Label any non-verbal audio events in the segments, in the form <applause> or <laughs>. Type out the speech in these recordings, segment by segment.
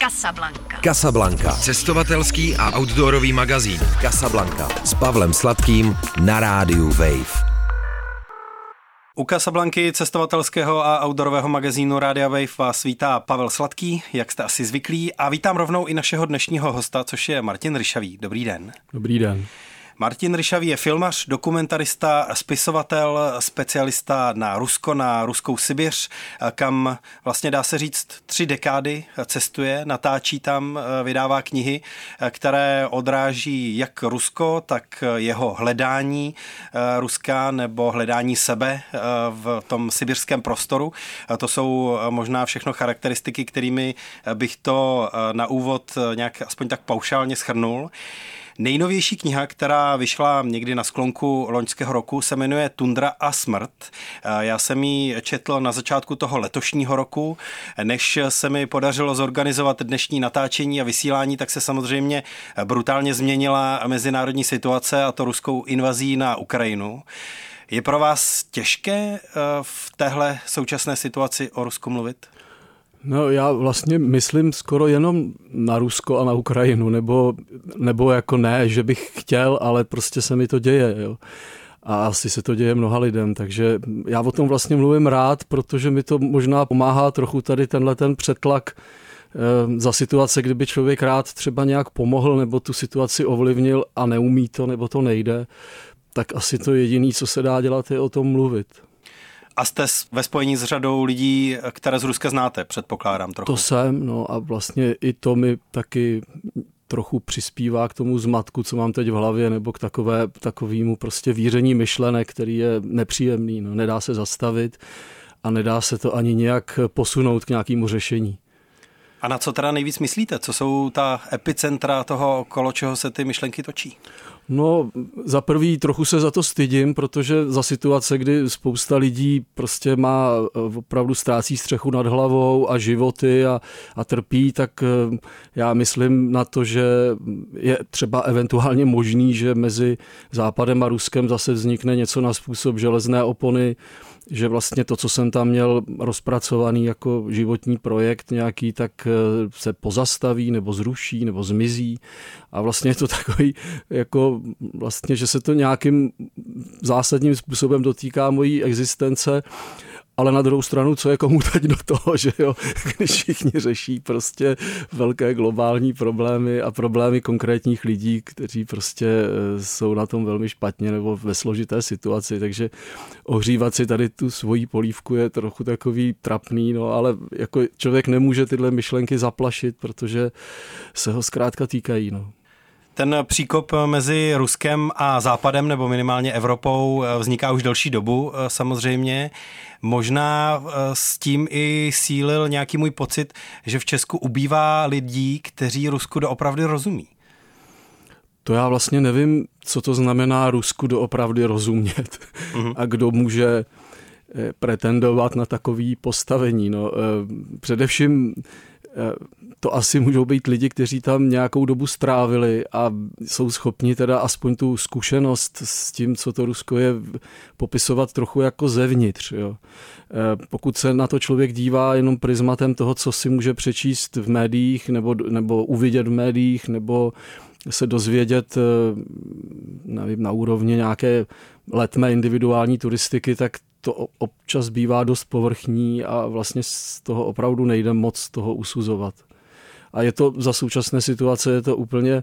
Casablanca. Casablanca. Cestovatelský a outdoorový magazín. Casablanca. S Pavlem Sladkým na rádiu Wave. U Casablanky cestovatelského a outdoorového magazínu Radia Wave vás vítá Pavel Sladký, jak jste asi zvyklí, a vítám rovnou i našeho dnešního hosta, což je Martin Ryšavý. Dobrý den. Dobrý den. Martin Ryšavý je filmař, dokumentarista, spisovatel, specialista na Rusko, na ruskou Sibiř, kam vlastně dá se říct tři dekády cestuje, natáčí tam, vydává knihy, které odráží jak Rusko, tak jeho hledání Ruska nebo hledání sebe v tom sibirském prostoru. To jsou možná všechno charakteristiky, kterými bych to na úvod nějak aspoň tak paušálně schrnul. Nejnovější kniha, která vyšla někdy na sklonku loňského roku, se jmenuje Tundra a smrt. Já jsem ji četl na začátku toho letošního roku. Než se mi podařilo zorganizovat dnešní natáčení a vysílání, tak se samozřejmě brutálně změnila mezinárodní situace a to ruskou invazí na Ukrajinu. Je pro vás těžké eh, v téhle současné situaci o Rusku mluvit? No já vlastně myslím skoro jenom na Rusko a na Ukrajinu, nebo, nebo jako ne, že bych chtěl, ale prostě se mi to děje. Jo. A asi se to děje mnoha lidem, takže já o tom vlastně mluvím rád, protože mi to možná pomáhá trochu tady tenhle ten přetlak eh, za situace, kdyby člověk rád třeba nějak pomohl nebo tu situaci ovlivnil a neumí to nebo to nejde, tak asi to jediné, co se dá dělat, je o tom mluvit. A jste ve spojení s řadou lidí, které z Ruska znáte, předpokládám trochu. To jsem, no a vlastně i to mi taky trochu přispívá k tomu zmatku, co mám teď v hlavě, nebo k takové, takovému prostě víření myšlenek, který je nepříjemný. No, nedá se zastavit a nedá se to ani nějak posunout k nějakému řešení. A na co teda nejvíc myslíte? Co jsou ta epicentra toho, kolo čeho se ty myšlenky točí? No, za prvý trochu se za to stydím, protože za situace, kdy spousta lidí prostě má eh, opravdu ztrácí střechu nad hlavou a životy a, a trpí, tak eh, já myslím na to, že je třeba eventuálně možný, že mezi Západem a Ruskem zase vznikne něco na způsob železné opony, že vlastně to, co jsem tam měl rozpracovaný jako životní projekt nějaký, tak eh, se pozastaví nebo zruší nebo zmizí. A vlastně je to <laughs> takový jako vlastně, že se to nějakým zásadním způsobem dotýká mojí existence ale na druhou stranu, co je komu teď do toho, že jo, <laughs> když všichni řeší prostě velké globální problémy a problémy konkrétních lidí, kteří prostě eh, jsou na tom velmi špatně nebo ve složité situaci, takže ohřívat si tady tu svoji polívku je trochu takový trapný, no ale jako člověk nemůže tyhle myšlenky zaplašit, protože se ho zkrátka týkají, no. Ten příkop mezi Ruskem a Západem, nebo minimálně Evropou, vzniká už delší dobu samozřejmě. Možná eh, s tím i sílil nějaký můj pocit, že v Česku ubývá lidí, kteří Rusku doopravdy rozumí. To já vlastně nevím, co to znamená Rusku doopravdy rozumět mm-hmm. a kdo může eh, pretendovat na takový postavení. No, eh, především to asi můžou být lidi, kteří tam nějakou dobu strávili a jsou schopni teda aspoň tu zkušenost s tím, co to Rusko je, popisovat trochu jako zevnitř. Jo. E, pokud se na to člověk dívá jenom prismatem toho, co si může přečíst v médiích nebo, nebo uvidět v médiích nebo se dozvědět e, nevím, na úrovni nějaké letmé individuální turistiky, tak to občas bývá dost povrchní a vlastně z toho opravdu nejde moc toho usuzovat. A je to za současné situace, je to úplně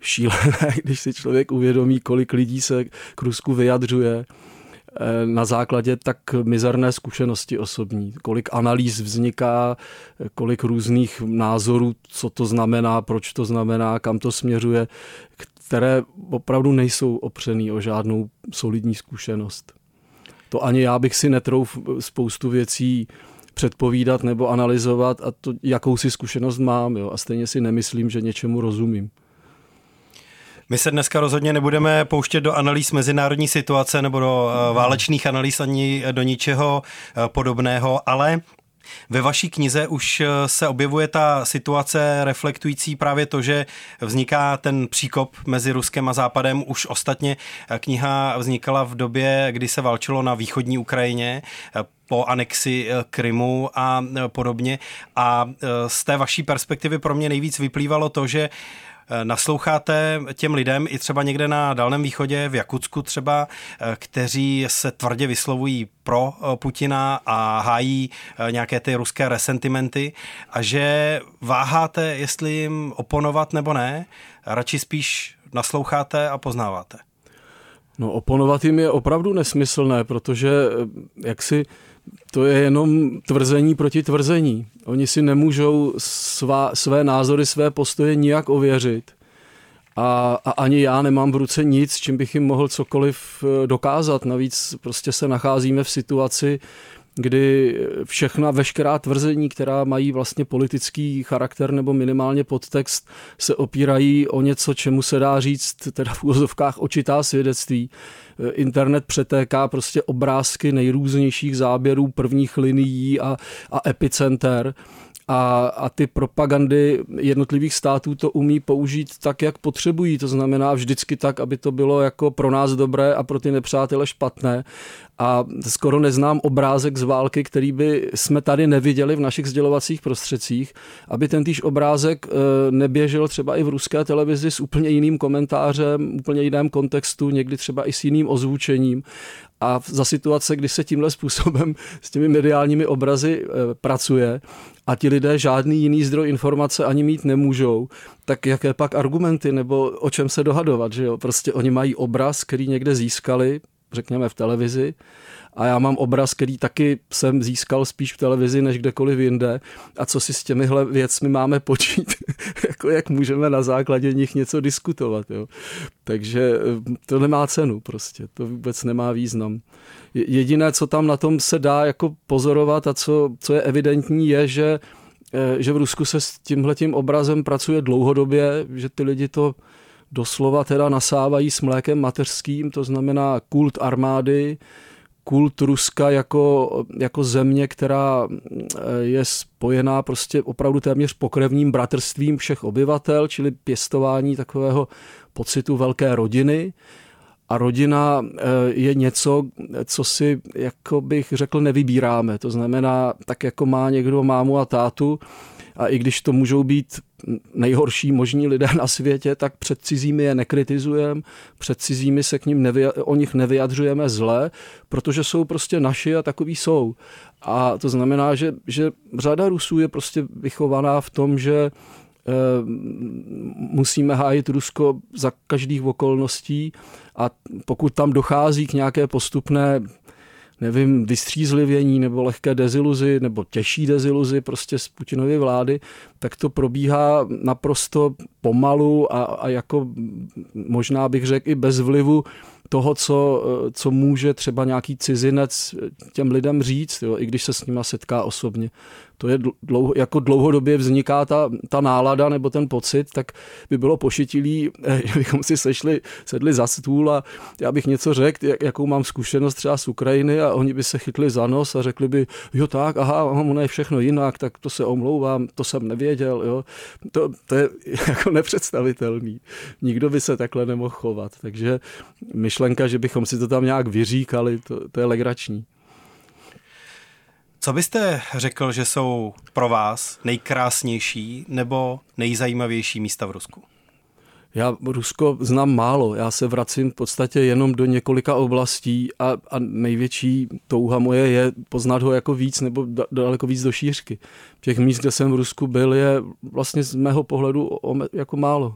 šílené, <laughs> když si člověk uvědomí, kolik lidí se k Rusku vyjadřuje eh, na základě tak mizerné zkušenosti osobní. Kolik analýz vzniká, kolik různých názorů, co to znamená, proč to znamená, kam to směřuje, které opravdu nejsou opřený o žádnou solidní zkušenost. To ani já bych si netrouf spoustu věcí předpovídat nebo analyzovat a to jakousi zkušenost mám jo, a stejně si nemyslím, že něčemu rozumím. My se dneska rozhodně nebudeme pouštět do analýz mezinárodní situace nebo do eh, válečných analýz ani do ničeho eh, podobného, ale ve vaší knize už eh, se objevuje ta situace reflektující právě to, že vzniká ten příkop mezi Ruskem a Západem. Už ostatně kniha vznikala v době, kdy se válčilo na východní Ukrajině. Po anexi Krymu a podobně. A z té vaší perspektivy pro mě nejvíc vyplývalo to, že Eh, nasloucháte těm lidem i třeba někde na Dálném východě, v Jakutsku třeba, eh, kteří se tvrdě vyslovují pro eh, Putina a hájí nějaké ty ruské resentimenty a že váháte, jestli jim oponovat nebo ne, radši spíš nasloucháte a poznáváte. No oponovat jim je opravdu nesmyslné, protože jak si to je jenom tvrzení proti tvrzení. Oni si nemůžou svá, své názory, své postoje nijak ověřit. A, a ani já nemám v ruce nic, čím bych jim mohl cokoliv eh, dokázat. Navíc prostě se nacházíme v situaci, kdy všechna veškerá tvrzení, která mají vlastně politický charakter nebo minimálně podtext, se opírají o něco, čemu se dá říct, teda v úvozovkách očitá svědectví. Internet přetéká prostě obrázky nejrůznějších záběrů prvních linií a, a epicenter a, a ty propagandy jednotlivých států to umí použít tak, jak potřebují. To znamená vždycky tak, aby to bylo jako pro nás dobré a pro ty nepřátele špatné. A skoro neznám obrázek z války, který by jsme tady neviděli v našich sdělovacích prostředcích, aby ten týž obrázek e, neběžel třeba i v ruské televizi s úplně jiným komentářem, úplně jiném kontextu, někdy třeba i s jiným ozvučením. A za situace, kdy se tímhle způsobem s těmi mediálními obrazy e, pracuje, a ti lidé žádný jiný zdroj informace ani mít nemůžou, tak jaké pak argumenty nebo o čem se dohadovat, že jo? Prostě oni mají obraz, který někde získali, řekněme v televizi, a já mám obraz, který taky jsem získal spíš v televizi než kdekoliv jinde. A co si s těmihle věcmi máme počít? <laughs> jako jak můžeme na základě nich něco diskutovat. Jo? Takže eh, to nemá cenu prostě, to vůbec nemá význam. Jediné, co tam na tom se dá jako pozorovat a co, co je evidentní, je, že, eh, že v Rusku se s tímhletím obrazem pracuje dlouhodobě, že ty lidi to doslova teda nasávají s mlékem mateřským, to znamená kult armády, kult Ruska jako, jako země, která eh, je spojená prostě opravdu téměř pokrevním bratrstvím všech obyvatel, čili pěstování takového pocitu velké rodiny. A rodina eh, je něco, co si, jako bych řekl, nevybíráme. To znamená, tak jako má někdo mámu a tátu, a i když to můžou být nejhorší možní lidé na světě, tak před cizími je nekritizujeme, před cizími se k ním o nich nevyjadřujeme zle, protože jsou prostě naši a takový jsou. A to znamená, že, že řada Rusů je prostě vychovaná v tom, že eh, musíme hájit Rusko za každých okolností a pokud tam dochází k nějaké postupné nevím, vystřízlivění nebo lehké deziluzi nebo těžší deziluzi prostě z Putinovy vlády, tak to probíhá naprosto pomalu a, a jako možná bych řekl i bez vlivu toho, co, co může třeba nějaký cizinec těm lidem říct, jo, i když se s nima setká osobně to je dlouho, jako dlouhodobě vzniká ta, ta nálada nebo ten pocit, tak by bylo pošitilý, eh, <laughs> že bychom si sešli, sedli za stůl a já bych něco řekl, jak, jakou mám zkušenost třeba z Ukrajiny a oni by se chytli za nos a řekli by, jo tak, aha, ono je všechno jinak, tak to se omlouvám, to jsem nevěděl, jo. To, to je <laughs> jako nepředstavitelný. Nikdo by se takhle nemohl chovat, takže myšlenka, že bychom si to tam nějak vyříkali, to, to je legrační. Co byste řekl, že jsou pro vás nejkrásnější nebo nejzajímavější místa v Rusku? Já Rusko znám málo, já se vracím v podstatě jenom do několika oblastí a, a největší touha moje je poznat ho jako víc nebo daleko víc do šířky. Těch míst, kde jsem v Rusku byl, je vlastně z mého pohledu jako málo.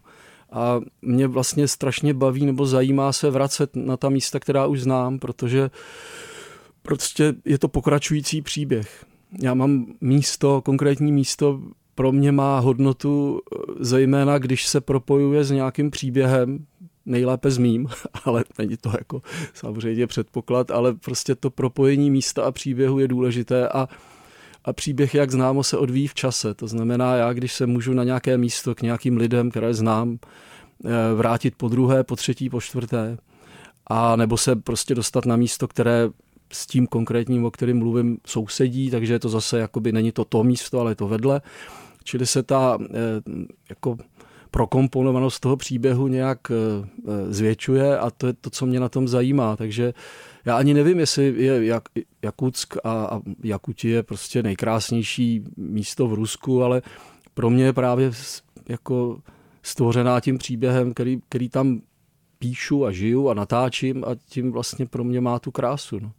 A mě vlastně strašně baví nebo zajímá se vracet na ta místa, která už znám, protože uh, Prostě je to pokračující příběh. Já mám místo, konkrétní místo pro mě má hodnotu eh, zejména, když se propojuje s nějakým příběhem, nejlépe s mým, <laughs> ale není to jako samozřejmě předpoklad, ale prostě to propojení místa a příběhu je důležité a, a příběh, jak známo, se odvíjí v čase. To znamená, já když se můžu na nějaké místo k nějakým lidem, které znám, eh, vrátit po druhé, po třetí, po čtvrté, a nebo se prostě dostat na místo, které s tím konkrétním, o kterém mluvím, sousedí, takže to zase, jakoby není to to místo, ale to vedle. Čili se ta eh, jako prokomponovanost toho příběhu nějak eh, zvětšuje a to je to, co mě na tom zajímá. Takže Já ani nevím, jestli je Jak, Jakutsk a, a Jakuti je prostě nejkrásnější místo v Rusku, ale pro mě je právě jako stvořená tím příběhem, který, který tam píšu a žiju a natáčím a tím vlastně pro mě má tu krásu. No.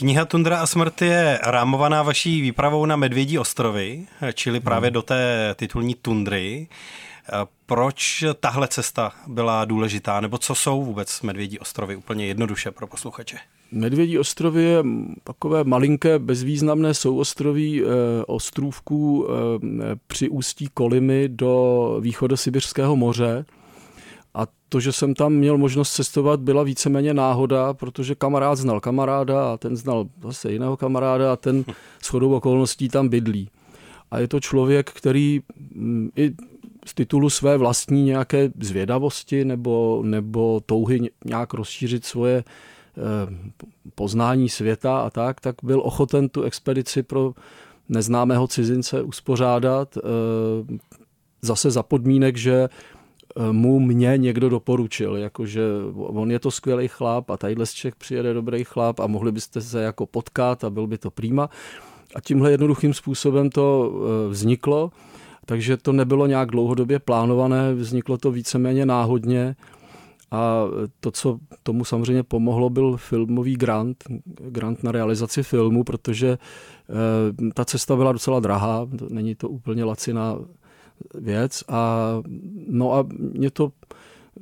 Kniha Tundra a smrt je rámovaná vaší výpravou na Medvědí ostrovy, čili právě hmm. do té titulní tundry. Proč tahle cesta byla důležitá, nebo co jsou vůbec Medvědí ostrovy úplně jednoduše pro posluchače? Medvědí ostrovy je takové malinké, bezvýznamné souostroví eh, ostrůvků eh, při ústí Kolimy do východosibirského moře. To, že jsem tam měl možnost cestovat, byla víceméně náhoda, protože kamarád znal kamaráda a ten znal zase jiného kamaráda a ten shodou okolností tam bydlí. A je to člověk, který mm, i z titulu své vlastní nějaké zvědavosti nebo, nebo touhy nějak rozšířit svoje eh, poznání světa a tak, tak byl ochoten tu expedici pro neznámého cizince uspořádat eh, zase za podmínek, že mu mě někdo doporučil, jakože on je to skvělý chlap a tadyhle z Čech přijede dobrý chlap a mohli byste se jako potkat a byl by to prýma. A tímhle jednoduchým způsobem to vzniklo takže to nebylo nějak dlouhodobě plánované, vzniklo to víceméně náhodně a to, co tomu samozřejmě pomohlo, byl filmový grant, grant na realizaci filmu, protože eh, ta cesta byla docela drahá, není to úplně laciná věc a no a mě to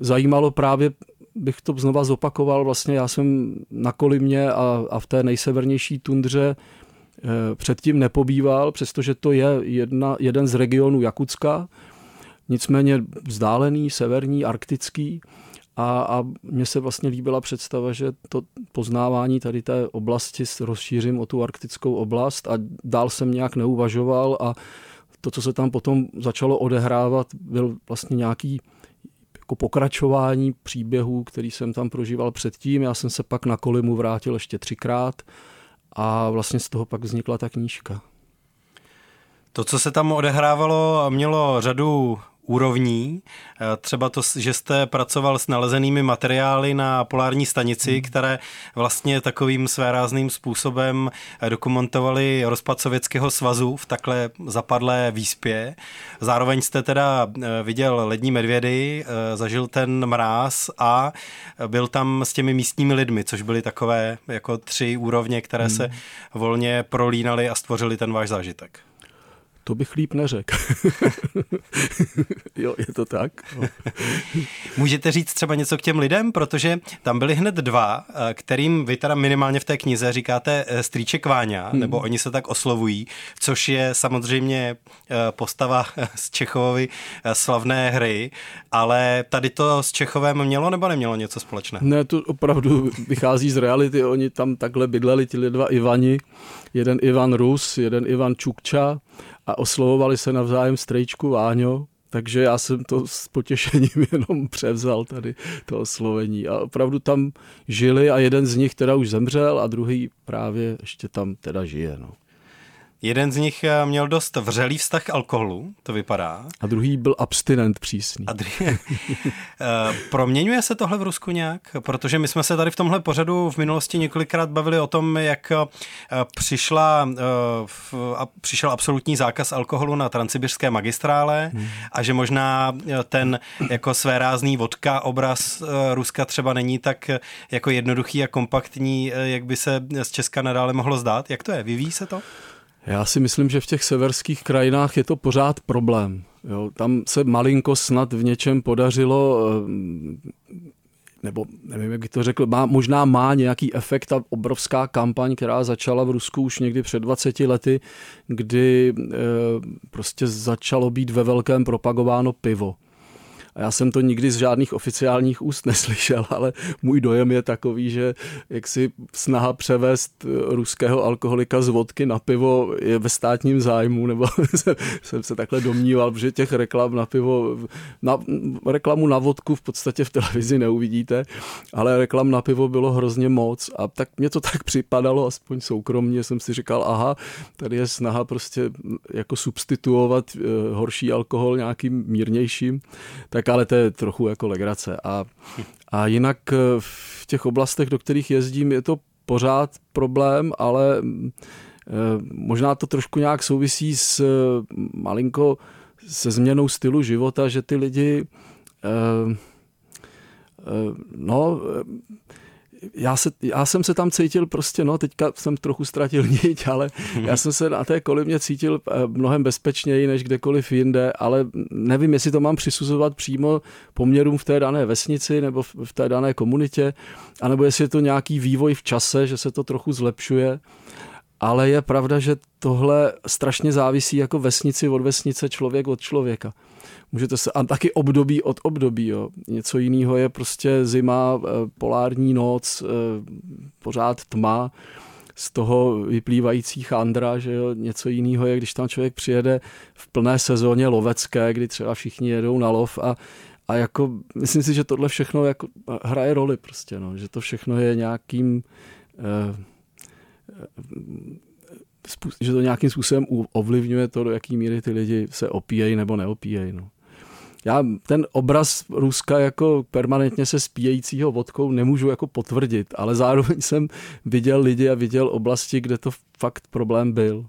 zajímalo právě bych to znova zopakoval, vlastně já jsem na Kolimě a, a v té nejsevernější tundře Eh, předtím nepobýval, přestože to je jedna, jeden z regionů Jakutska, nicméně vzdálený, severní, arktický. A, a mně se vlastně líbila představa, že to poznávání tady té oblasti rozšířím o tu arktickou oblast a dál jsem nějak neuvažoval a to, co se tam potom začalo odehrávat, byl vlastně nějaký jako pokračování příběhů, který jsem tam prožíval předtím. Já jsem se pak na Kolimu vrátil ještě třikrát a vlastně z toho pak vznikla ta knížka. To, co se tam odehrávalo, mělo řadu úrovní. Eh, třeba to, že jste pracoval s nalezenými materiály na polární stanici, hmm. které vlastně takovým svérázným způsobem eh, dokumentovali rozpad Sovětského svazu v takhle zapadlé výspě. Zároveň jste teda eh, viděl lední medvědy, zažil ten mráz a byl tam s těmi místními lidmi, což byly takové jako tři úrovně, které hmm. se volně prolínaly a stvořili ten váš zážitek. To bych líp neřekl. <laughs> jo, je to tak. <laughs> Můžete říct třeba něco k těm lidem, protože tam byli hned dva, eh, kterým vy teda minimálně v té knize říkáte eh, strýček Váňa, hmm. nebo oni se tak oslovují, což je samozřejmě eh, postava z Čechovy slavné hry, ale tady to s Čechovem mělo nebo nemělo něco společného? Ne, to opravdu vychází z reality. Oni tam takhle bydleli, ti dva Ivani, jeden Ivan Rus, jeden Ivan Čukča a oslovovali se navzájem strejčku Váňo, takže já jsem to s potěšením <laughs> jenom převzal tady to oslovení. A opravdu tam žili a jeden z nich teda už zemřel a druhý právě ještě tam teda žije. No. Jeden z nich eh, měl dost vřelý vztah k alkoholu, to vypadá. A druhý byl abstinent přísný. A druhý... <laughs> Eh, proměňuje se tohle v Rusku nějak? Protože my jsme se tady v tomhle pořadu v minulosti několikrát bavili o tom, jak eh, přišla, přišel absolutní zákaz alkoholu na transsibirské magistrále hmm. a že možná ten jako své rázný vodka obraz Ruska třeba není tak jako jednoduchý a kompaktní, jak by se z Česka nadále mohlo zdát. Jak to je? Vyvíjí se to? Já si myslím, že v těch severských krajinách je to pořád problém. Jo, tam se malinko snad v něčem podařilo, eh, nebo nevím, jak bych to řekl, má, možná má nějaký efekt ta obrovská kampaň, která začala v Rusku už někdy před 20 lety, kdy e, prostě začalo být ve velkém propagováno pivo. A já jsem to nikdy z žádných oficiálních úst <laughs> neslyšel, ale můj dojem je takový, že jaksi snaha převést ruského alkoholika z vodky na pivo je ve státním zájmu, nebo <laughs> jsem se takhle domníval, že těch reklam na pivo, na, reklamu na vodku v podstatě v televizi neuvidíte, ale reklam na pivo bylo hrozně moc a tak mě to tak připadalo, aspoň soukromně jsem si říkal, aha, tady je snaha prostě jako substituovat eh, horší alkohol nějakým mírnějším, tak ale to je trochu jako legrace. A, A jinak v těch oblastech, do kterých jezdím, je to pořád problém, ale možná to trošku nějak souvisí s malinko se změnou stylu života, že ty lidi no já, se, já jsem se tam cítil prostě, no teďka jsem trochu ztratil <laughs> niť, ale já jsem se na té kolivně cítil eh, mnohem bezpečněji než kdekoliv jinde, ale nevím, jestli to mám přisuzovat přímo poměrům v té dané vesnici nebo v té dané komunitě, anebo jestli je to nějaký vývoj v čase, že se to trochu zlepšuje. Ale je pravda, že tohle strašně závisí jako vesnici od vesnice, člověk od člověka můžete se, a taky období od období, jo. Něco jiného je prostě zima, eh, polární noc, eh, pořád tma, z toho vyplývající chandra, že jo, něco jiného je, když tam člověk přijede v plné sezóně lovecké, kdy třeba všichni jedou na lov a, a jako, myslím si, že tohle všechno jako hraje roli prostě, no, že to všechno je nějakým eh, že to nějakým způsobem ovlivňuje to, do jaký míry ty lidi se opíjejí nebo neopíjejí. No já ten obraz Ruska jako permanentně se spíjejícího vodkou nemůžu jako potvrdit, ale zároveň jsem viděl lidi a viděl oblasti, kde to fakt problém byl.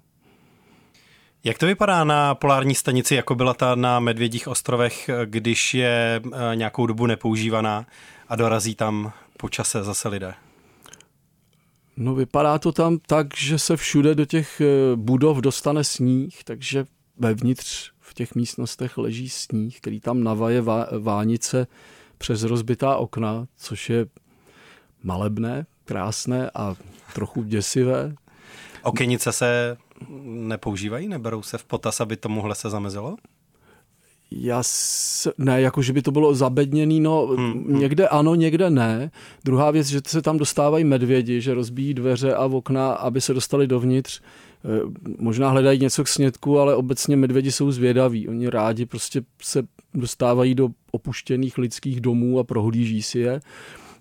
Jak to vypadá na polární stanici, jako byla ta na Medvědích ostrovech, když je eh, nějakou dobu nepoužívaná a dorazí tam po čase zase lidé? No vypadá to tam tak, že se všude do těch eh, budov dostane sníh, takže vevnitř v těch místnostech leží sníh, který tam navaje vánice přes rozbitá okna, což je malebné, krásné a trochu děsivé. Okenice se nepoužívají, neberou se v potaz, aby tomuhle se zamezilo? Já s, ne, jako že by to bylo zabedněný, no hmm, hmm. někde ano, někde ne. Druhá věc, že se tam dostávají medvědi, že rozbíjí dveře a okna, aby se dostali dovnitř. Eh, možná hledají něco k snědku, ale obecně medvědi jsou zvědaví. Oni rádi prostě se dostávají do opuštěných lidských domů a prohlíží si je.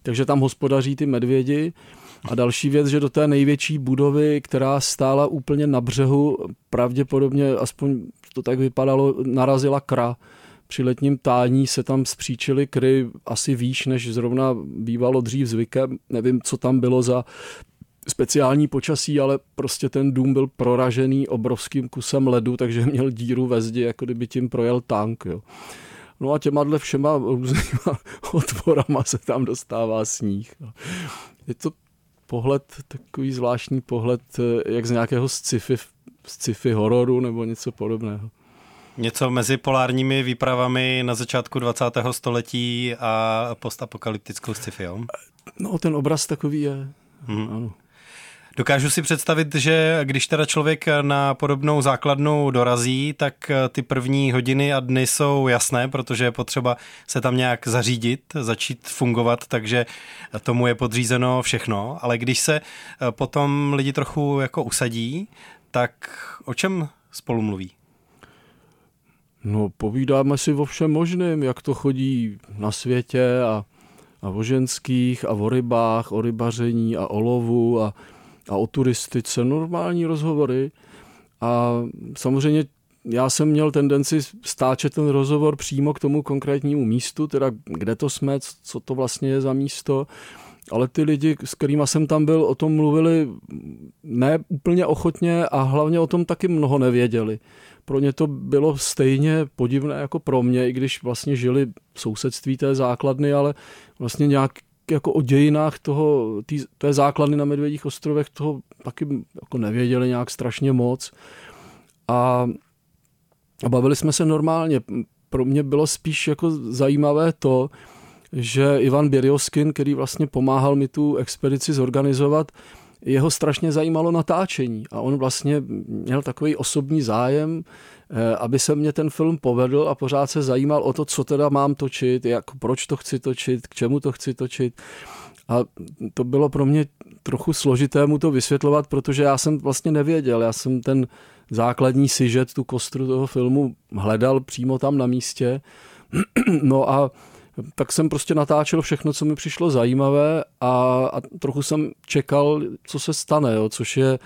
Takže tam hospodaří ty medvědi. A další věc, že do té největší budovy, která stála úplně na břehu, pravděpodobně, aspoň to tak vypadalo, narazila kra. Při letním tání se tam spříčily kry asi výš, než zrovna bývalo dřív zvykem. Nevím, co tam bylo za speciální počasí, ale prostě ten dům byl proražený obrovským kusem ledu, takže měl díru ve zdi, jako kdyby tím projel tank. Jo. No a těma dle všema různýma <laughs> otvorama se tam dostává sníh. Je to pohled, takový zvláštní pohled, eh, jak z nějakého sci-fi, sci-fi hororu nebo něco podobného. Něco mezi polárními výpravami na začátku 20. století a postapokalyptickou sci-fi, jo? No, ten obraz takový je. Hmm. Ano. Dokážu si představit, že když teda člověk na podobnou základnu dorazí, tak ty první hodiny a dny jsou jasné, protože je potřeba se tam nějak zařídit, začít fungovat, takže tomu je podřízeno všechno. Ale když se potom lidi trochu jako usadí, tak o čem spolu mluví? No, povídáme si o všem možném, jak to chodí na světě a, a o ženských a o rybách, o rybaření a o lovu a a o turistice, normální rozhovory. A samozřejmě já jsem měl tendenci stáčet ten rozhovor přímo k tomu konkrétnímu místu, teda kde to jsme, co to vlastně je za místo. Ale ty lidi, s kterými jsem tam byl, o tom mluvili ne úplně ochotně a hlavně o tom taky mnoho nevěděli. Pro ně to bylo stejně podivné jako pro mě, i když vlastně žili v sousedství té základny, ale vlastně nějak jako o dějinách toho, tý, té základny na Medvědích ostrovech toho taky jako nevěděli nějak strašně moc. A, a bavili jsme se normálně. Pro mě bylo spíš jako zajímavé to, že Ivan Běrioskin, který vlastně pomáhal mi tu expedici zorganizovat, jeho strašně zajímalo natáčení a on vlastně měl takový osobní zájem, eh, aby se mě ten film povedl a pořád se zajímal o to, co teda mám točit, jak, proč to chci točit, k čemu to chci točit. A to bylo pro mě trochu složité mu to vysvětlovat, protože já jsem vlastně nevěděl. Já jsem ten základní sižet, tu kostru toho filmu hledal přímo tam na místě. <clears throat> No a tak jsem prostě natáčel všechno, co mi přišlo zajímavé a, a trochu jsem čekal, co se stane, jo, což je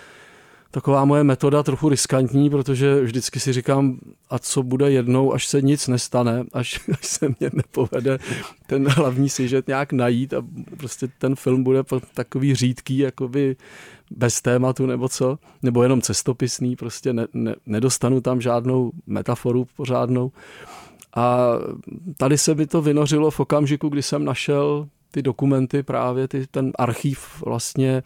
taková moje metoda trochu riskantní, protože vždycky si říkám, a co bude jednou, až se nic nestane, až, <laughs> až se mě nepovede ten hlavní sižet nějak najít a prostě ten film bude takový řídký, jakoby bez tématu nebo co, nebo jenom cestopisný, prostě ne, ne, nedostanu tam žádnou metaforu pořádnou. A tady se by to vynořilo v okamžiku, kdy jsem našel ty dokumenty, právě ty, ten archiv vlastně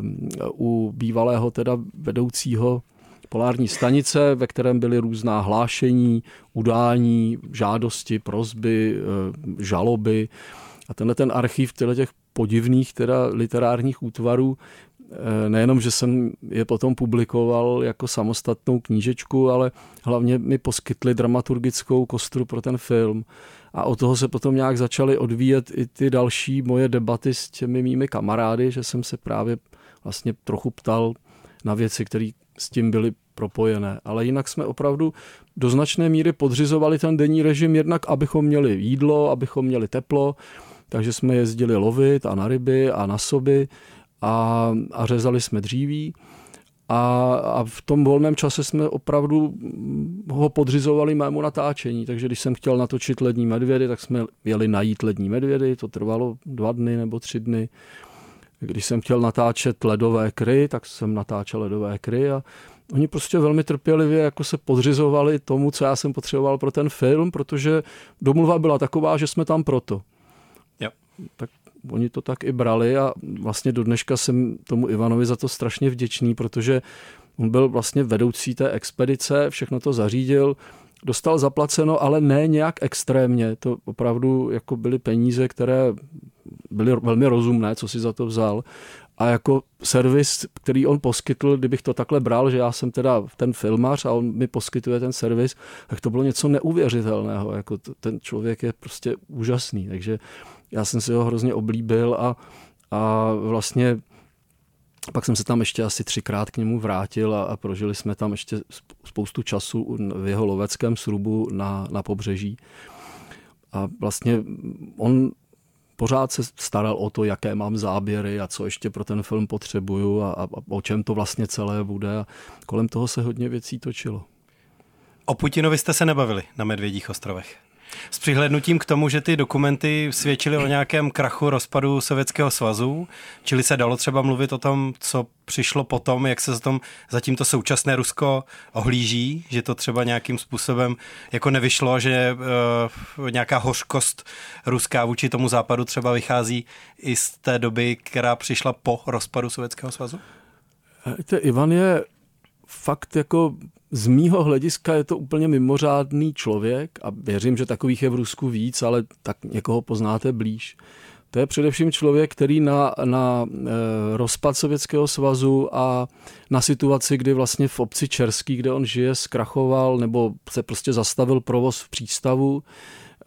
um, u bývalého teda vedoucího polární stanice, ve kterém byly různá hlášení, udání, žádosti, prozby, žaloby. A tenhle ten archiv těch podivných teda literárních útvarů Eh, nejenom, že jsem je potom publikoval jako samostatnou knížečku, ale hlavně mi poskytli dramaturgickou kostru pro ten film. A od toho se potom nějak začaly odvíjet i ty další moje debaty s těmi mými kamarády, že jsem se právě vlastně trochu ptal na věci, které s tím byly propojené. Ale jinak jsme opravdu do značné míry podřizovali ten denní režim jednak, abychom měli jídlo, abychom měli teplo, takže jsme jezdili lovit a na ryby a na soby a, a řezali jsme dříví. A, a v tom volném čase jsme opravdu ho podřizovali mému natáčení, takže když jsem chtěl natočit lední medvědy, tak jsme jeli najít lední medvědy, to trvalo dva dny nebo tři dny. Když jsem chtěl natáčet ledové kry, tak jsem natáčel ledové kry a oni prostě velmi trpělivě jako se podřizovali tomu, co já jsem potřeboval pro ten film, protože domluva byla taková, že jsme tam proto. Tak oni to tak i brali a vlastně do dneška jsem tomu Ivanovi za to strašně vděčný, protože on byl vlastně vedoucí té expedice, všechno to zařídil, dostal zaplaceno, ale ne nějak extrémně. To opravdu jako byly peníze, které byly velmi rozumné, co si za to vzal. A jako servis, který on poskytl, kdybych to takhle bral, že já jsem teda ten filmař a on mi poskytuje ten servis, tak to bylo něco neuvěřitelného. Jako ten člověk je prostě úžasný. Takže já jsem si ho hrozně oblíbil a, a vlastně pak jsem se tam ještě asi třikrát k němu vrátil a, a prožili jsme tam ještě spoustu času v jeho loveckém srubu na, na pobřeží. A vlastně on pořád se staral o to, jaké mám záběry a co ještě pro ten film potřebuju a, a o čem to vlastně celé bude. A kolem toho se hodně věcí točilo. O Putinovi jste se nebavili na Medvědích ostrovech? S přihlednutím k tomu, že ty dokumenty svědčily o nějakém krachu rozpadu Sovětského svazu, čili se dalo třeba mluvit o tom, co přišlo potom, jak se za tom zatím to současné Rusko ohlíží, že to třeba nějakým způsobem jako nevyšlo, že uh, nějaká hořkost ruská vůči tomu západu třeba vychází i z té doby, která přišla po rozpadu Sovětského svazu? Víte, Ivan je fakt jako z mýho hlediska je to úplně mimořádný člověk a věřím, že takových je v Rusku víc, ale tak někoho poznáte blíž. To je především člověk, který na, na e, rozpad Sovětského svazu a na situaci, kdy vlastně v obci Český, kde on žije, zkrachoval nebo se prostě zastavil provoz v přístavu,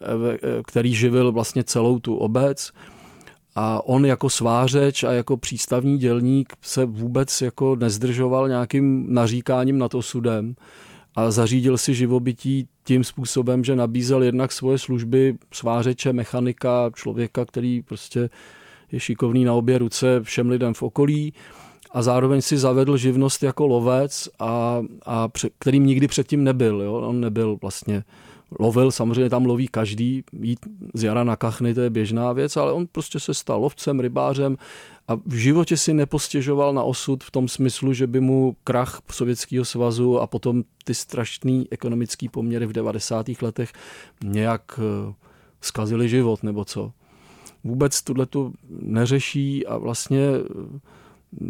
e, který živil vlastně celou tu obec, a on jako svářeč a jako přístavní dělník se vůbec jako nezdržoval nějakým naříkáním nad osudem a zařídil si živobytí tím způsobem, že nabízel jednak svoje služby svářeče, mechanika, člověka, který prostě je šikovný na obě ruce všem lidem v okolí a zároveň si zavedl živnost jako lovec, a, a kterým nikdy předtím nebyl. Jo? On nebyl vlastně lovil, samozřejmě tam loví každý, jít z jara na kachny, to je běžná věc, ale on prostě se stal lovcem, rybářem a v životě si nepostěžoval na osud v tom smyslu, že by mu krach Sovětského svazu a potom ty strašné ekonomické poměry v 90. letech nějak eh, zkazili život nebo co. Vůbec tuhle tu neřeší a vlastně eh,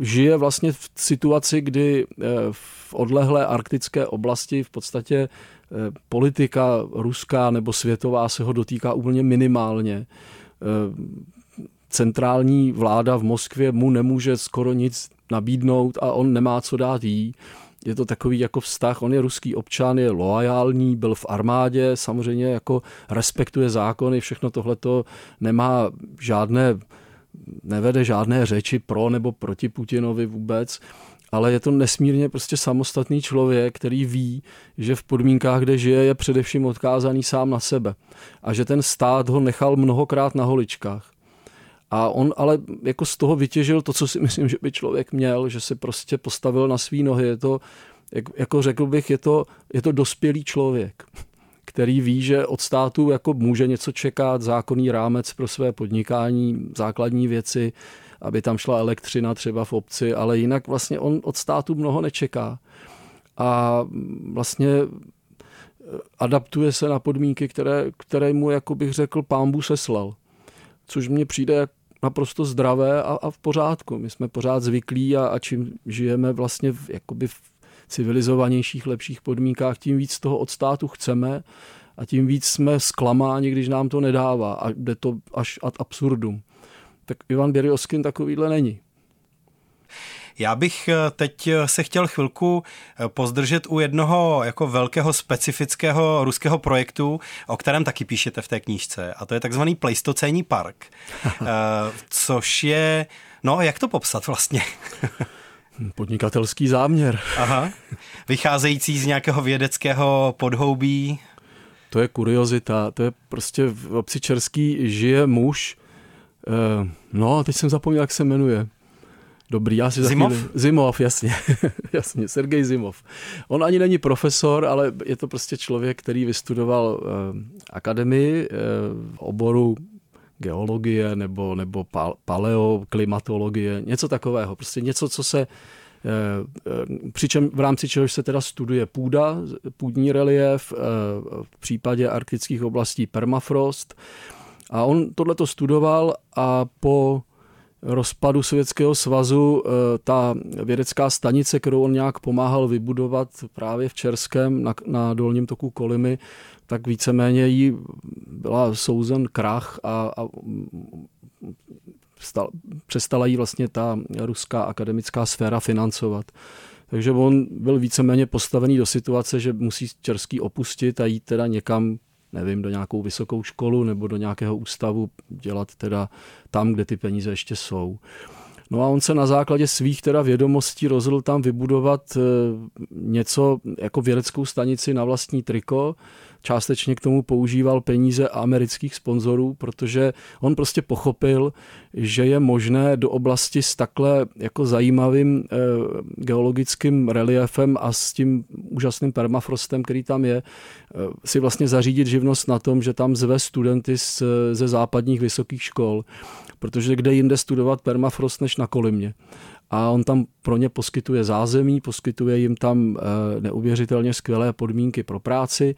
žije vlastně v situaci, kdy eh, v odlehlé arktické oblasti v podstatě politika ruská nebo světová se ho dotýká úplně minimálně. Eh, centrální vláda v Moskvě mu nemůže skoro nic nabídnout a on nemá co dát jí. Je to takový jako vztah, on je ruský občan, je loajální, byl v armádě, samozřejmě jako respektuje zákony, všechno tohleto nemá žádné nevede žádné řeči pro nebo proti Putinovi vůbec, ale je to nesmírně prostě samostatný člověk, který ví, že v podmínkách, kde žije, je především odkázaný sám na sebe a že ten stát ho nechal mnohokrát na holičkách. A on ale jako z toho vytěžil to, co si <laughs> myslím, že by člověk měl, že se prostě postavil na svý nohy. Je to, jako řekl bych, je to, je to dospělý člověk, který ví, že od státu jako může něco čekat, zákonný rámec pro své podnikání, základní věci, aby tam šla elektřina třeba v obci, ale jinak vlastně on od státu mnoho nečeká. A vlastně eh, adaptuje se na podmínky, které, které mu, jako bych řekl, pámbu seslal. Což mně přijde naprosto zdravé a, a v pořádku. My jsme pořád zvyklí a, a čím žijeme vlastně v, jakoby v civilizovanějších, lepších podmínkách, tím víc toho od státu chceme a tím víc jsme zklamáni, když nám to nedává a jde to až ad absurdum. Tak Ivan Běrioskin takovýhle není. Já bych eh, teď eh, se chtěl chvilku eh, pozdržet u jednoho jako velkého specifického ruského projektu, o kterém taky píšete v té knížce, a to je takzvaný Pleistocénní park, <laughs> což je, no jak to popsat vlastně? Podnikatelský záměr. Aha. Vycházející z nějakého vědeckého podhoubí. To je kuriozita. To je prostě v obci Český žije muž. No, teď jsem zapomněl, jak se jmenuje. Dobrý, já si Zimov? Chvíli... Zimov, jasně. <laughs> jasně, Sergej Zimov. On ani není profesor, ale je to prostě člověk, který vystudoval uh, akademii uh, v oboru geologie nebo, nebo paleoklimatologie, něco takového. Prostě něco, co se Přičem v rámci čehož se teda studuje půda, půdní relief, v případě arktických oblastí permafrost. A on tohleto studoval a po rozpadu Sovětského svazu eh, ta vědecká stanice, kterou on nějak pomáhal vybudovat právě v Českém na, na dolním toku Kolimy, tak víceméně jí byla souzen krach a, a stal, přestala jí vlastně ta ruská akademická sféra financovat. Takže on byl víceméně postavený do situace, že musí Český opustit a jít teda někam nevím, do nějakou vysokou školu nebo do nějakého ústavu dělat teda tam, kde ty peníze ještě jsou. No a on se na základě svých teda vědomostí rozhodl tam vybudovat eh, něco jako vědeckou stanici na vlastní triko, částečně k tomu používal peníze amerických sponzorů, protože on prostě pochopil, že je možné do oblasti s takhle jako zajímavým e, geologickým reliefem a s tím úžasným permafrostem, který tam je, e, si vlastně zařídit živnost na tom, že tam zve studenty z, ze západních vysokých škol, protože kde jinde studovat permafrost než na Kolimě a on tam pro ně poskytuje zázemí, poskytuje jim tam neuvěřitelně skvělé podmínky pro práci.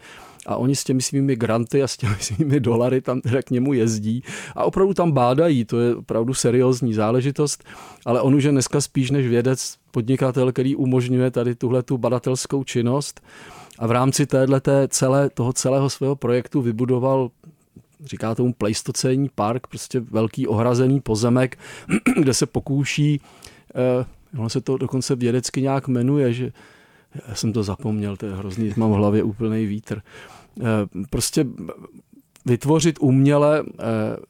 A oni s těmi svými granty a s těmi <laughs> svými dolary tam teda k němu jezdí a opravdu tam bádají, to je opravdu seriózní záležitost, ale on už je dneska spíš než vědec, podnikatel, který umožňuje tady tuhle tu badatelskou činnost. A v rámci téhleté celé, toho celého svého projektu vybudoval říká tomu pleistocénní park, prostě velký ohrazený pozemek, <clears throat> kde se pokouší, eh, ono se to dokonce vědecky nějak jmenuje, že já jsem to zapomněl, to je hrozný, mám v hlavě úplný vítr. Eh, prostě vytvořit uměle eh,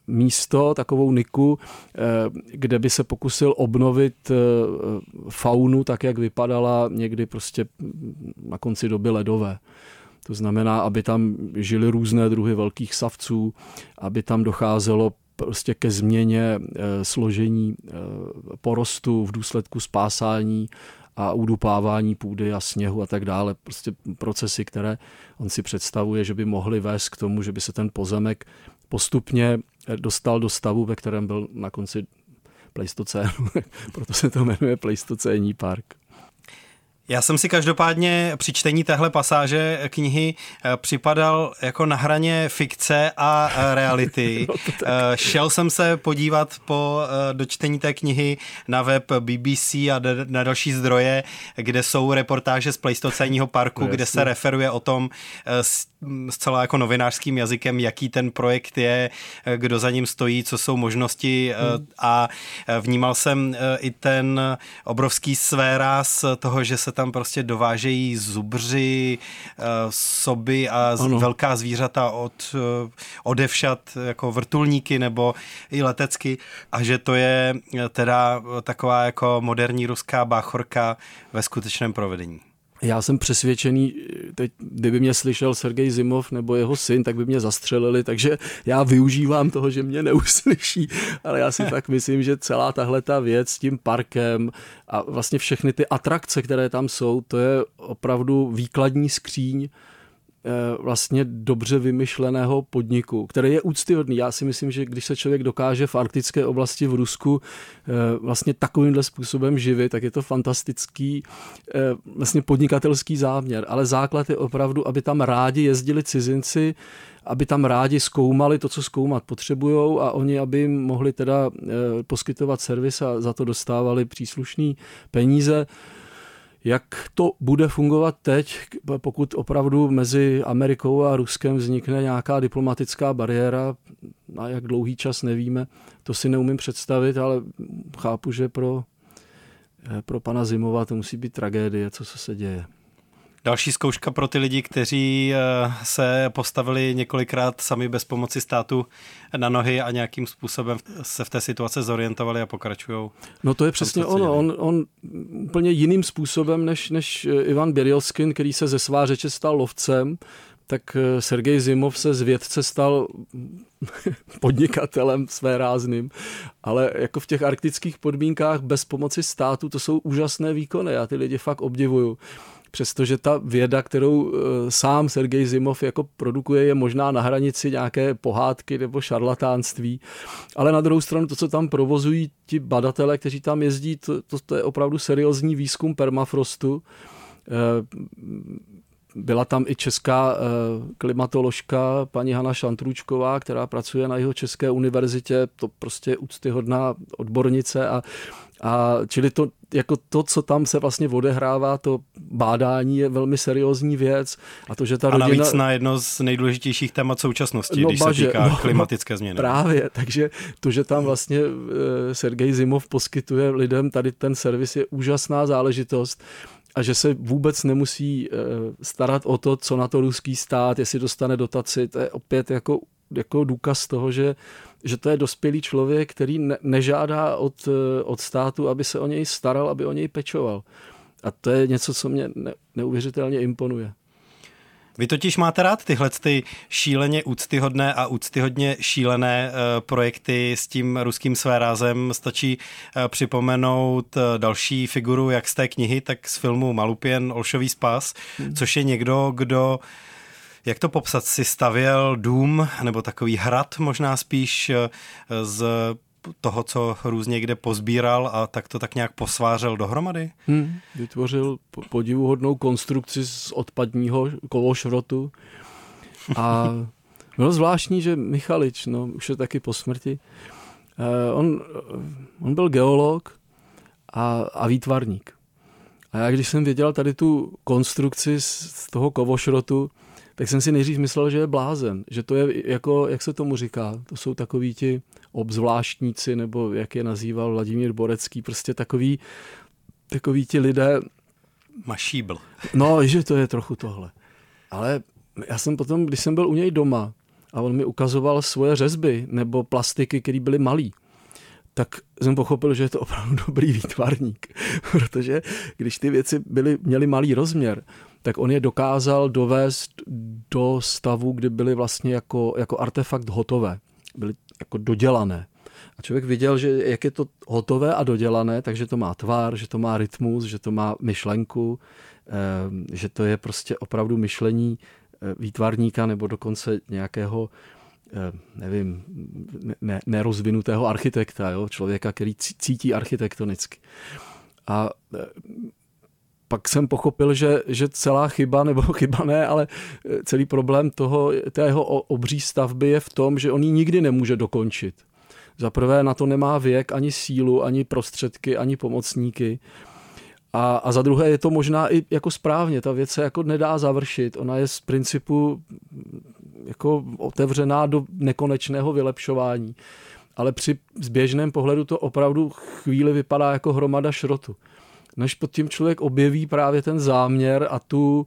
místo, takovou niku, eh, kde by se pokusil obnovit faunu tak, jak vypadala někdy prostě na konci doby ledové. To znamená, aby tam žili různé druhy velkých savců, aby tam docházelo prostě ke změně složení porostu v důsledku spásání a udupávání půdy a sněhu a tak dále. Prostě procesy, které on si představuje, že by mohly vést k tomu, že by se ten pozemek postupně dostal do stavu, ve kterém byl na konci Pleistocénu. <laughs> Proto se to jmenuje Pleistocénní park. Já jsem si každopádně při čtení téhle pasáže knihy eh, připadal jako na hraně fikce a eh, reality. <laughs> no eh, Šel jsem se podívat po dočtení té knihy na web BBC a na další zdroje, kde jsou reportáže z Pleistocénního parku, no, kde se referuje o tom zcela jako novinářským jazykem, jaký ten projekt je, kdo za ním stojí, co jsou možnosti hmm. a vnímal jsem i ten obrovský svéraz toho, že se tam prostě dovážejí zubři, eh, soby a ano. velká zvířata od eh, odevšat jako vrtulníky nebo i letecky a že to je eh, teda taková jako moderní ruská báchorka ve skutečném provedení. Já jsem přesvědčený, teď kdyby mě slyšel Sergej Zimov nebo jeho syn, tak by mě zastřelili, takže já využívám toho, že mě neuslyší, ale já si <laughs> tak myslím, že celá tahle ta věc s tím parkem a vlastně všechny ty atrakce, které tam jsou, to je opravdu výkladní skříň vlastně dobře vymyšleného podniku, který je úctyhodný. Já si myslím, že když se člověk dokáže v arktické oblasti v Rusku eh, vlastně takovýmhle způsobem živit, tak je to fantastický eh, vlastně podnikatelský záměr. Ale základ je opravdu, aby tam rádi jezdili cizinci, aby tam rádi zkoumali to, co zkoumat potřebují a oni, aby mohli teda poskytovat servis a za to dostávali příslušné peníze. Jak to bude fungovat teď, pokud opravdu mezi Amerikou a Ruskem vznikne nějaká diplomatická bariéra, na jak dlouhý čas nevíme, to si neumím představit, ale chápu, že pro, eh, pro pana Zimova to musí být tragédie, co se děje. Další zkouška pro ty lidi, kteří eh, se postavili několikrát sami bez pomoci státu na nohy a nějakým způsobem se v té situaci zorientovali a pokračují. No to je přesně ono. On, on úplně jiným způsobem než, než eh, Ivan Běrilskin, který se ze svářeče stal lovcem, tak eh, Sergej Zimov se z vědce stal <laughs> podnikatelem své rázným, ale jako v těch arktických podmínkách bez pomoci státu to jsou úžasné výkony. Já ty lidi fakt obdivuju přestože ta věda, kterou eh, sám Sergej Zimov jako produkuje, je možná na hranici nějaké pohádky nebo šarlatánství. Ale na druhou stranu to, co tam provozují ti badatelé, kteří tam jezdí, to, to, to je opravdu seriózní výzkum permafrostu. Eh, byla tam i česká eh, klimatoložka paní Hana Šantručková, která pracuje na jeho České univerzitě, to prostě je úctyhodná odbornice a a čili to, jako to, co tam se vlastně odehrává, to bádání je velmi seriózní věc. A, to, že ta rodina... a navíc na jedno z nejdůležitějších témat současnosti, no, když baže, se týká no, klimatické změny. Právě, takže to, že tam vlastně eh, Sergej Zimov poskytuje lidem tady ten servis, je úžasná záležitost a že se vůbec nemusí eh, starat o to, co na to ruský stát, jestli dostane dotaci, to je opět jako, jako důkaz toho, že že to je dospělý člověk, který ne, nežádá od, eh, od státu, aby se o něj staral, aby o něj pečoval. A to je něco, co mě ne, neuvěřitelně imponuje. Vy totiž máte rád tyhle ty šíleně úctyhodné a úctyhodně šílené uh, projekty s tím ruským svérázem. Stačí uh, připomenout další figuru jak z té knihy, tak z filmu Malupěn Olšový spas, hmm. což je někdo, kdo uh, jak to popsat? Si stavěl dům nebo takový hrad možná spíš eh, z toho, co různě kde pozbíral a tak to tak nějak posvářel dohromady? Hmm, vytvořil podivuhodnou konstrukci z odpadního kološrotu a <laughs> bylo zvláštní, že Michalič, no už je taky po smrti, eh, on, on byl geolog a, a výtvarník. A já když jsem viděl tady tu konstrukci z toho kovošrotu, tak jsem si nejdřív myslel, že je blázen, že to je jako, jak se tomu říká, to jsou takový ti obzvláštníci, nebo jak je nazýval Vladimír Borecký, prostě takový, takový ti lidé. Mašíbl. No, že to je trochu tohle. Ale já jsem potom, když jsem byl u něj doma a on mi ukazoval svoje řezby nebo plastiky, které byly malý, tak jsem pochopil, že je to opravdu <laughs> dobrý výtvarník. Protože když ty věci byly, měly malý rozměr, tak on je dokázal dovést do stavu, kdy byly vlastně jako, jako artefakt hotové, byly jako dodělané. A člověk viděl, že jak je to hotové a dodělané, takže to má tvar, že to má rytmus, že to má myšlenku, ehm, že to je prostě opravdu myšlení eh, výtvarníka nebo dokonce nějakého eh, nevím, ne, nerozvinutého architekta, jo? člověka, který cítí architektonicky. A eh, pak jsem pochopil, že, že celá chyba, nebo <laughs> chyba ne, ale eh, celý problém toho, té jeho obří stavby je v tom, že on ji nikdy nemůže dokončit. Za prvé na to nemá věk, ani sílu, ani prostředky, ani pomocníky. A, a za druhé je to možná i jako správně, ta věc se jako nedá završit. Ona je z principu jako otevřená do nekonečného vylepšování. Ale při zběžném pohledu to opravdu chvíli vypadá jako hromada šrotu než pod tím člověk objeví právě ten záměr a tu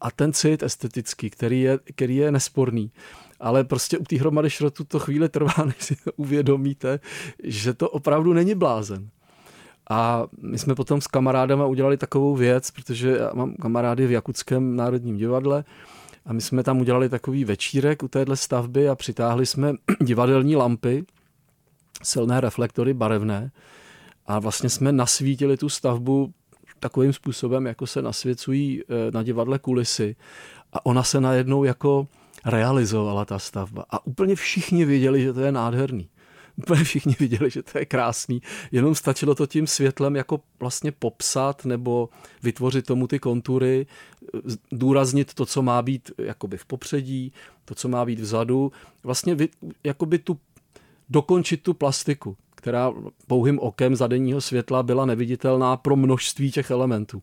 a ten cit estetický, který je, který je nesporný. Ale prostě u té hromady šrotu to chvíli trvá, <laughs> než si uvědomíte, že to opravdu není blázen. A my jsme potom s kamarádama udělali takovou věc, protože já mám kamarády v Jakutském národním divadle a my jsme tam udělali takový večírek u téhle stavby a přitáhli jsme <clears throat> divadelní lampy, silné reflektory barevné a vlastně jsme nasvítili tu stavbu takovým způsobem, jako se nasvěcují eh, na divadle kulisy. A ona se najednou jako realizovala ta stavba. A úplně všichni věděli, že to je nádherný. Úplně všichni viděli, že to je krásný. Jenom stačilo to tím světlem jako vlastně popsat nebo vytvořit tomu ty kontury, důraznit to, co má být jakoby v popředí, to, co má být vzadu. Vlastně jakoby tu, dokončit tu plastiku která pouhým okem za denního světla byla neviditelná pro množství těch elementů.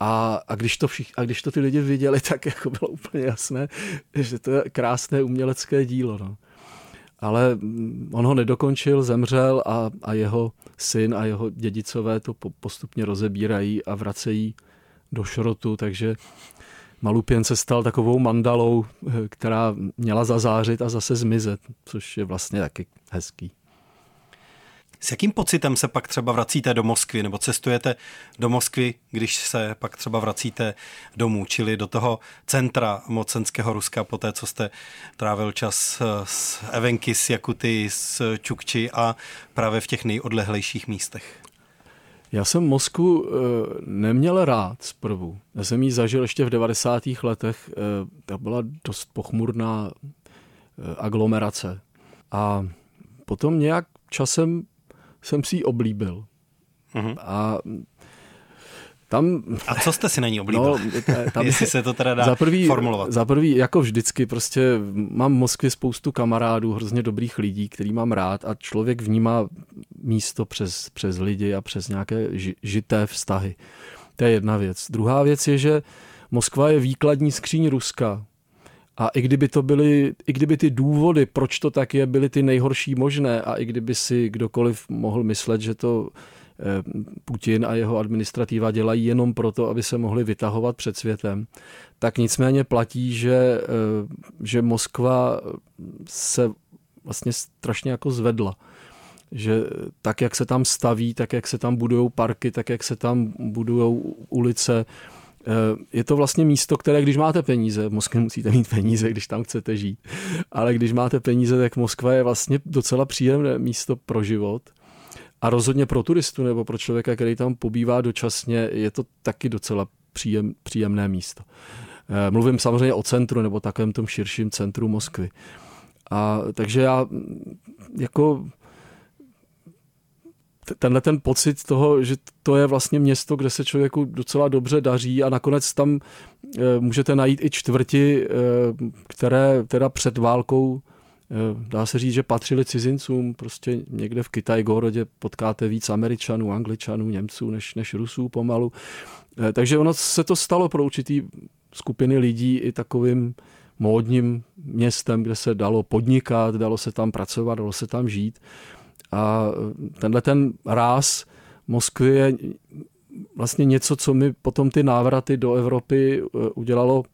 A, a, když to všich, a když to ty lidi viděli, tak jako bylo úplně jasné, že to je krásné umělecké dílo. No. Ale on ho nedokončil, zemřel a, a jeho syn a jeho dědicové to postupně rozebírají a vracejí do šrotu, takže Malupěn se stal takovou mandalou, která měla zazářit a zase zmizet, což je vlastně taky hezký. S jakým pocitem se pak třeba vracíte do Moskvy nebo cestujete do Moskvy, když se pak třeba vracíte domů, čili do toho centra mocenského Ruska, po té, co jste trávil čas s Evenky, s Jakuty, s Čukči a právě v těch nejodlehlejších místech? Já jsem Moskvu eh, neměl rád zprvu. Já jsem ji zažil ještě v 90. letech. Eh, to byla dost pochmurná eh, aglomerace. A potom nějak časem jsem si ji oblíbil. Mm-hmm. A tam, a co jste si na ní oblíbil? No, tam, <laughs> Jestli se to teda dá za prvý, formulovat. Za prvý, jako vždycky, prostě mám v Moskvě spoustu kamarádů, hrozně dobrých lidí, který mám rád a člověk vnímá místo přes, přes lidi a přes nějaké žité vztahy. To je jedna věc. Druhá věc je, že Moskva je výkladní skříň Ruska. A i kdyby to byly, i kdyby ty důvody, proč to tak je, byly ty nejhorší možné a i kdyby si kdokoliv mohl myslet, že to eh, Putin a jeho administrativa dělají jenom proto, aby se mohli vytahovat před světem, tak nicméně platí, že, eh, že Moskva se vlastně strašně jako zvedla. Že tak, jak se tam staví, tak, jak se tam budují parky, tak, jak se tam budují ulice, je to vlastně místo, které, když máte peníze, v Moskvě musíte mít peníze, když tam chcete žít, ale když máte peníze, tak Moskva je vlastně docela příjemné místo pro život. A rozhodně pro turistu nebo pro člověka, který tam pobývá dočasně, je to taky docela příjem, příjemné místo. Eh, mluvím samozřejmě o centru nebo takovém tom širším centru Moskvy. A takže já jako tenhle ten pocit toho, že to je vlastně město, kde se člověku docela dobře daří a nakonec tam e, můžete najít i čtvrti, e, které teda před válkou e, dá se říct, že patřili cizincům, prostě někde v Kitaj-Gorodě potkáte víc Američanů, Angličanů, Němců než, než Rusů pomalu. Takže ono se to stalo pro určitý skupiny lidí i takovým módním městem, kde se dalo podnikat, dalo se tam pracovat, dalo se tam žít. A tenhle ten ráz Moskvy je vlastně něco, co mi potom ty návraty do Evropy eh, udělalo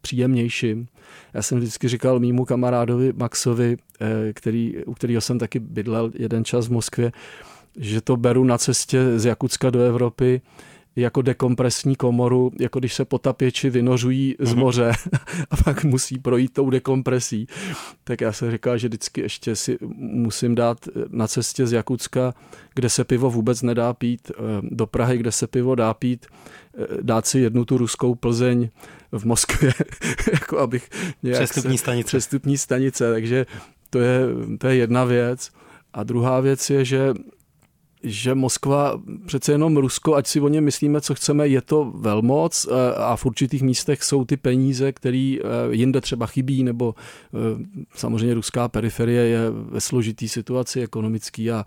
příjemnějším. Já jsem vždycky říkal mýmu kamarádovi Maxovi, eh, který, u kterého jsem taky bydlel jeden čas v Moskvě, že to beru na cestě z Jakutska do Evropy jako dekompresní komoru, jako když se potapěči vynořují z mhm. moře <laughs> a pak musí projít tou dekompresí. Tak já jsem říkal, že vždycky ještě si musím dát na cestě z Jakutska, kde se pivo vůbec nedá pít, eh, do Prahy, kde se pivo dá pít, eh, dát si jednu tu ruskou Plzeň v Moskvě, <laughs> jako abych nějak přestupní stanice. Přestupní stanice, takže to je, to je jedna věc. A druhá věc je, že že Moskva, přece jenom Rusko, ať si o něm myslíme, co chceme, je to velmoc eh, a v určitých místech jsou ty peníze, které eh, jinde třeba chybí, nebo eh, samozřejmě ruská periferie je ve složitý situaci ekonomický a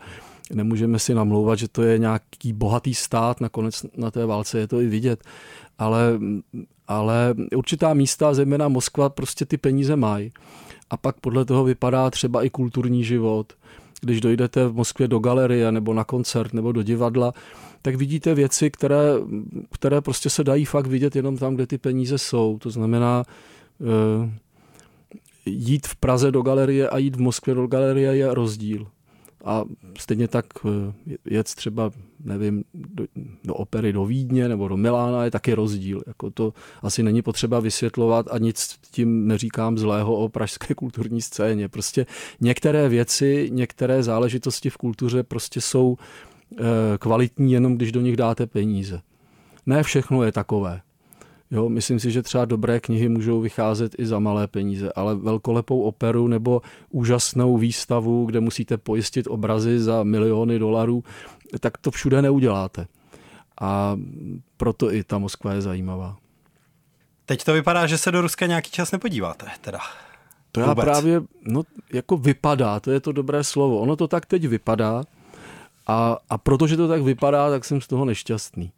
nemůžeme si namlouvat, že to je nějaký bohatý stát, nakonec na té válce je to i vidět, ale, ale určitá místa, zejména Moskva, prostě ty peníze mají. A pak podle toho vypadá třeba i kulturní život – když dojdete v Moskvě do galerie nebo na koncert nebo do divadla, tak vidíte věci, které, které prostě se dají fakt vidět jenom tam, kde ty peníze jsou. To znamená, eh, jít v Praze do galerie a jít v Moskvě do galerie je rozdíl. A stejně tak eh, jet třeba, nevím, do, do opery do Vídně nebo do Milána je taky rozdíl. Jako to asi není potřeba vysvětlovat a nic tím neříkám zlého o pražské <laughs> kulturní scéně. Prostě některé věci, některé záležitosti v kultuře prostě jsou eh, kvalitní jenom, když do nich dáte peníze. Ne všechno je takové. Jo, myslím si, že třeba dobré knihy můžou vycházet i za malé peníze, ale velkolepou operu nebo úžasnou výstavu, kde musíte pojistit obrazy za miliony dolarů, tak to všude neuděláte. A proto i ta Moskva je zajímavá. Teď to vypadá, že se do Ruska nějaký čas nepodíváte, teda. To já Vůbec. právě, no jako vypadá, to je to dobré slovo. Ono to tak teď vypadá a, a protože to tak vypadá, tak jsem z toho nešťastný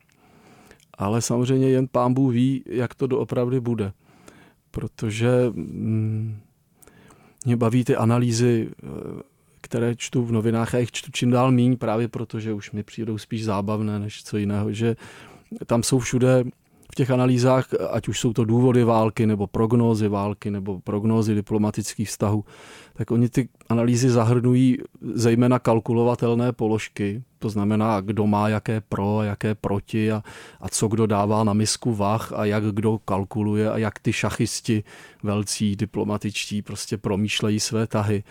ale samozřejmě jen pán Bůh ví, jak to doopravdy bude. Protože mm, mě baví ty analýzy, eh, které čtu v novinách a jich čtu čím dál míň, právě protože už mi přijdou spíš zábavné než co jiného, že tam jsou všude těch analýzách, ať už jsou to důvody války, nebo prognózy války, nebo prognózy diplomatických vztahů, tak oni ty analýzy zahrnují zejména kalkulovatelné položky, to znamená, kdo má jaké pro, jaké proti a, a co kdo dává na misku vah a jak kdo kalkuluje a jak ty šachisti velcí, diplomatičtí prostě promýšlejí své tahy.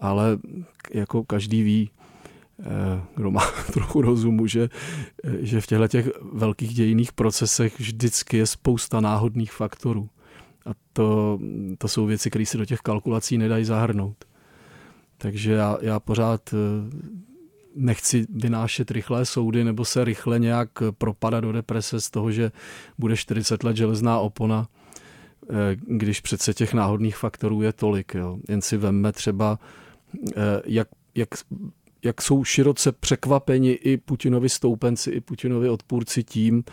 Ale jako každý ví, kdo má <laughs> trochu rozumu, že, že v těchto těch velkých dějiných procesech vždycky je spousta náhodných faktorů. A to, to jsou věci, které se do těch kalkulací nedají zahrnout. Takže já, já pořád eh, nechci vynášet rychlé soudy nebo se rychle nějak propadat do deprese z toho, že bude 40 let železná opona, eh, když přece těch náhodných faktorů je tolik. Jo. Jen si vemme třeba, eh, jak, jak, jak jsou široce překvapeni i Putinovi stoupenci, i Putinovi odpůrci tím,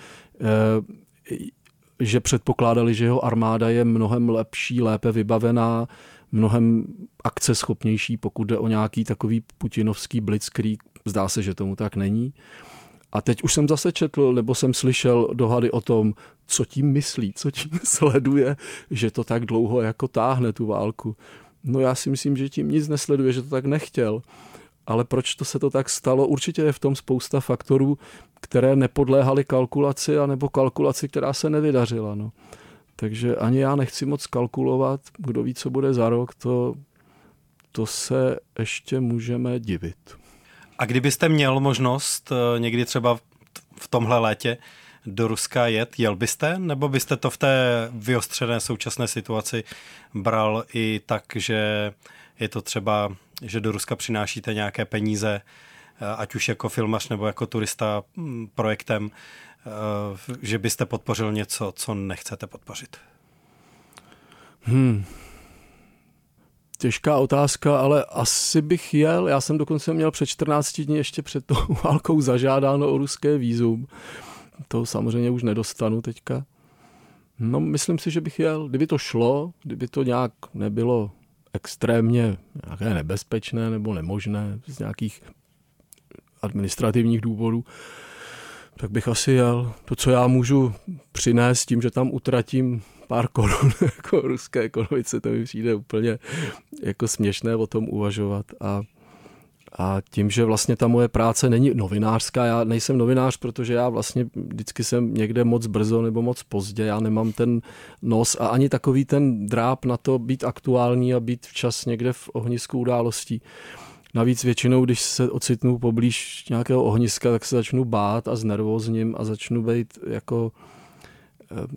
že předpokládali, že jeho armáda je mnohem lepší, lépe vybavená, mnohem akceschopnější, pokud jde o nějaký takový putinovský blitzkrieg. Zdá se, že tomu tak není. A teď už jsem zase četl, nebo jsem slyšel dohady o tom, co tím myslí, co tím <laughs> sleduje, že to tak dlouho jako táhne tu válku. No já si myslím, že tím nic nesleduje, že to tak nechtěl ale proč to se to tak stalo? Určitě je v tom spousta faktorů, které nepodléhaly kalkulaci, anebo kalkulaci, která se nevydařila. No. Takže ani já nechci moc kalkulovat, kdo ví, co bude za rok, to, to se ještě můžeme divit. A kdybyste měl možnost eh, někdy třeba v tomhle létě do Ruska jet, jel byste, nebo byste to v té vyostřené současné situaci bral i tak, že je to třeba že do Ruska přinášíte nějaké peníze, eh, ať už jako filmař nebo jako turista mm, projektem, eh, že byste podpořil něco, co nechcete podpořit? Hmm. Těžká otázka, ale asi bych jel. Já jsem dokonce měl před 14 dní ještě před tou <laughs> válkou zažádáno o ruské výzum. To samozřejmě už nedostanu teďka. No, myslím si, že bych jel. Kdyby to šlo, kdyby to nějak nebylo extrémně nějaké nebezpečné nebo nemožné z nějakých administrativních důvodů, tak bych asi jel. To, co já můžu přinést tím, že tam utratím pár korun <laughs> jako ruské ekonomice, to mi přijde úplně jako směšné o tom uvažovat. A a tím, že vlastně ta moje práce není novinářská, já nejsem novinář, protože já vlastně vždycky jsem někde moc brzo nebo moc pozdě, já nemám ten nos a ani takový ten dráp na to být aktuální a být včas někde v ohnisku událostí. Navíc většinou, když se ocitnu poblíž nějakého ohniska, tak se začnu bát a znervózním a začnu být jako eh,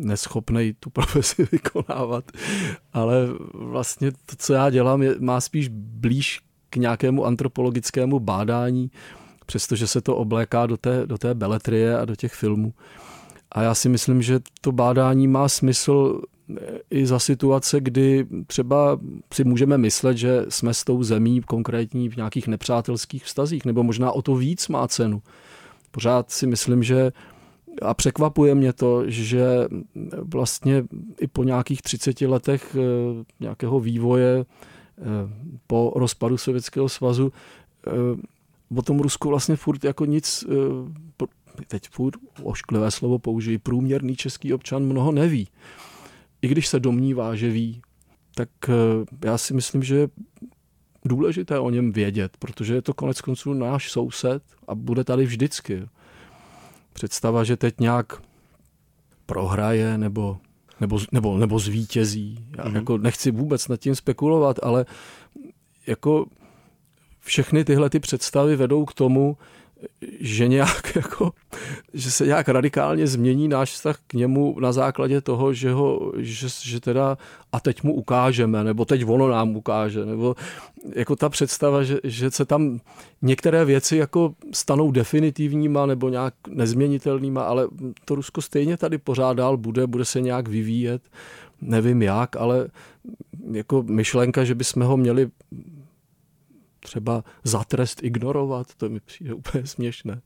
neschopnej tu <laughs> profesi vykonávat. Ale vlastně to, co já dělám, je, má spíš blíž k nějakému antropologickému bádání, přestože se to obléká do té, do té beletrie a do těch filmů. A já si myslím, že to bádání má smysl eh, i za situace, kdy třeba si můžeme myslet, že jsme s tou zemí konkrétní v nějakých nepřátelských vztazích, nebo možná o to víc má cenu. Pořád si myslím, že a překvapuje mě to, že vlastně i po nějakých 30 letech eh, nějakého vývoje po rozpadu Sovětského svazu eh, o tom Rusku vlastně furt jako nic, eh, teď furt ošklivé slovo použijí, průměrný český občan mnoho neví. I když se domnívá, že ví, tak eh, já si myslím, že důležité o něm vědět, protože je to konec konců náš soused a bude tady vždycky. Představa, že teď nějak prohraje nebo, nebo, nebo, nebo zvítězí. Já mm-hmm. jako nechci vůbec nad tím spekulovat, ale jako všechny tyhle ty představy vedou k tomu, že nějak <laughs> jako, že se nějak radikálně změní náš vztah k němu na základě toho, že ho, že, že teda a teď mu ukážeme, nebo teď ono nám ukáže, nebo jako ta představa, že, že se tam některé věci jako stanou definitivníma nebo nějak nezměnitelnýma, ale to Rusko stejně tady pořád dál bude, bude se nějak vyvíjet, nevím jak, ale jako myšlenka, že bychom ho měli třeba za trest ignorovat, to mi přijde <laughs> úplně směšné.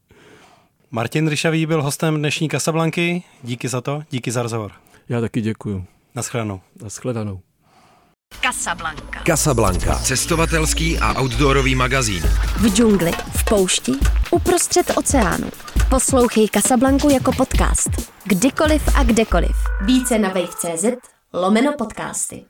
Martin Ryšavý byl hostem dnešní Kasablanky. Díky za to, díky za rozhovor. Já taky děkuju. Naschledanou. Naschledanou. Casablanca. Casablanca. Cestovatelský a outdoorový magazín. V džungli, v poušti, uprostřed oceánu. Poslouchej Casablanku jako podcast. Kdykoliv a kdekoliv. Více na wave.cz lomeno podcasty.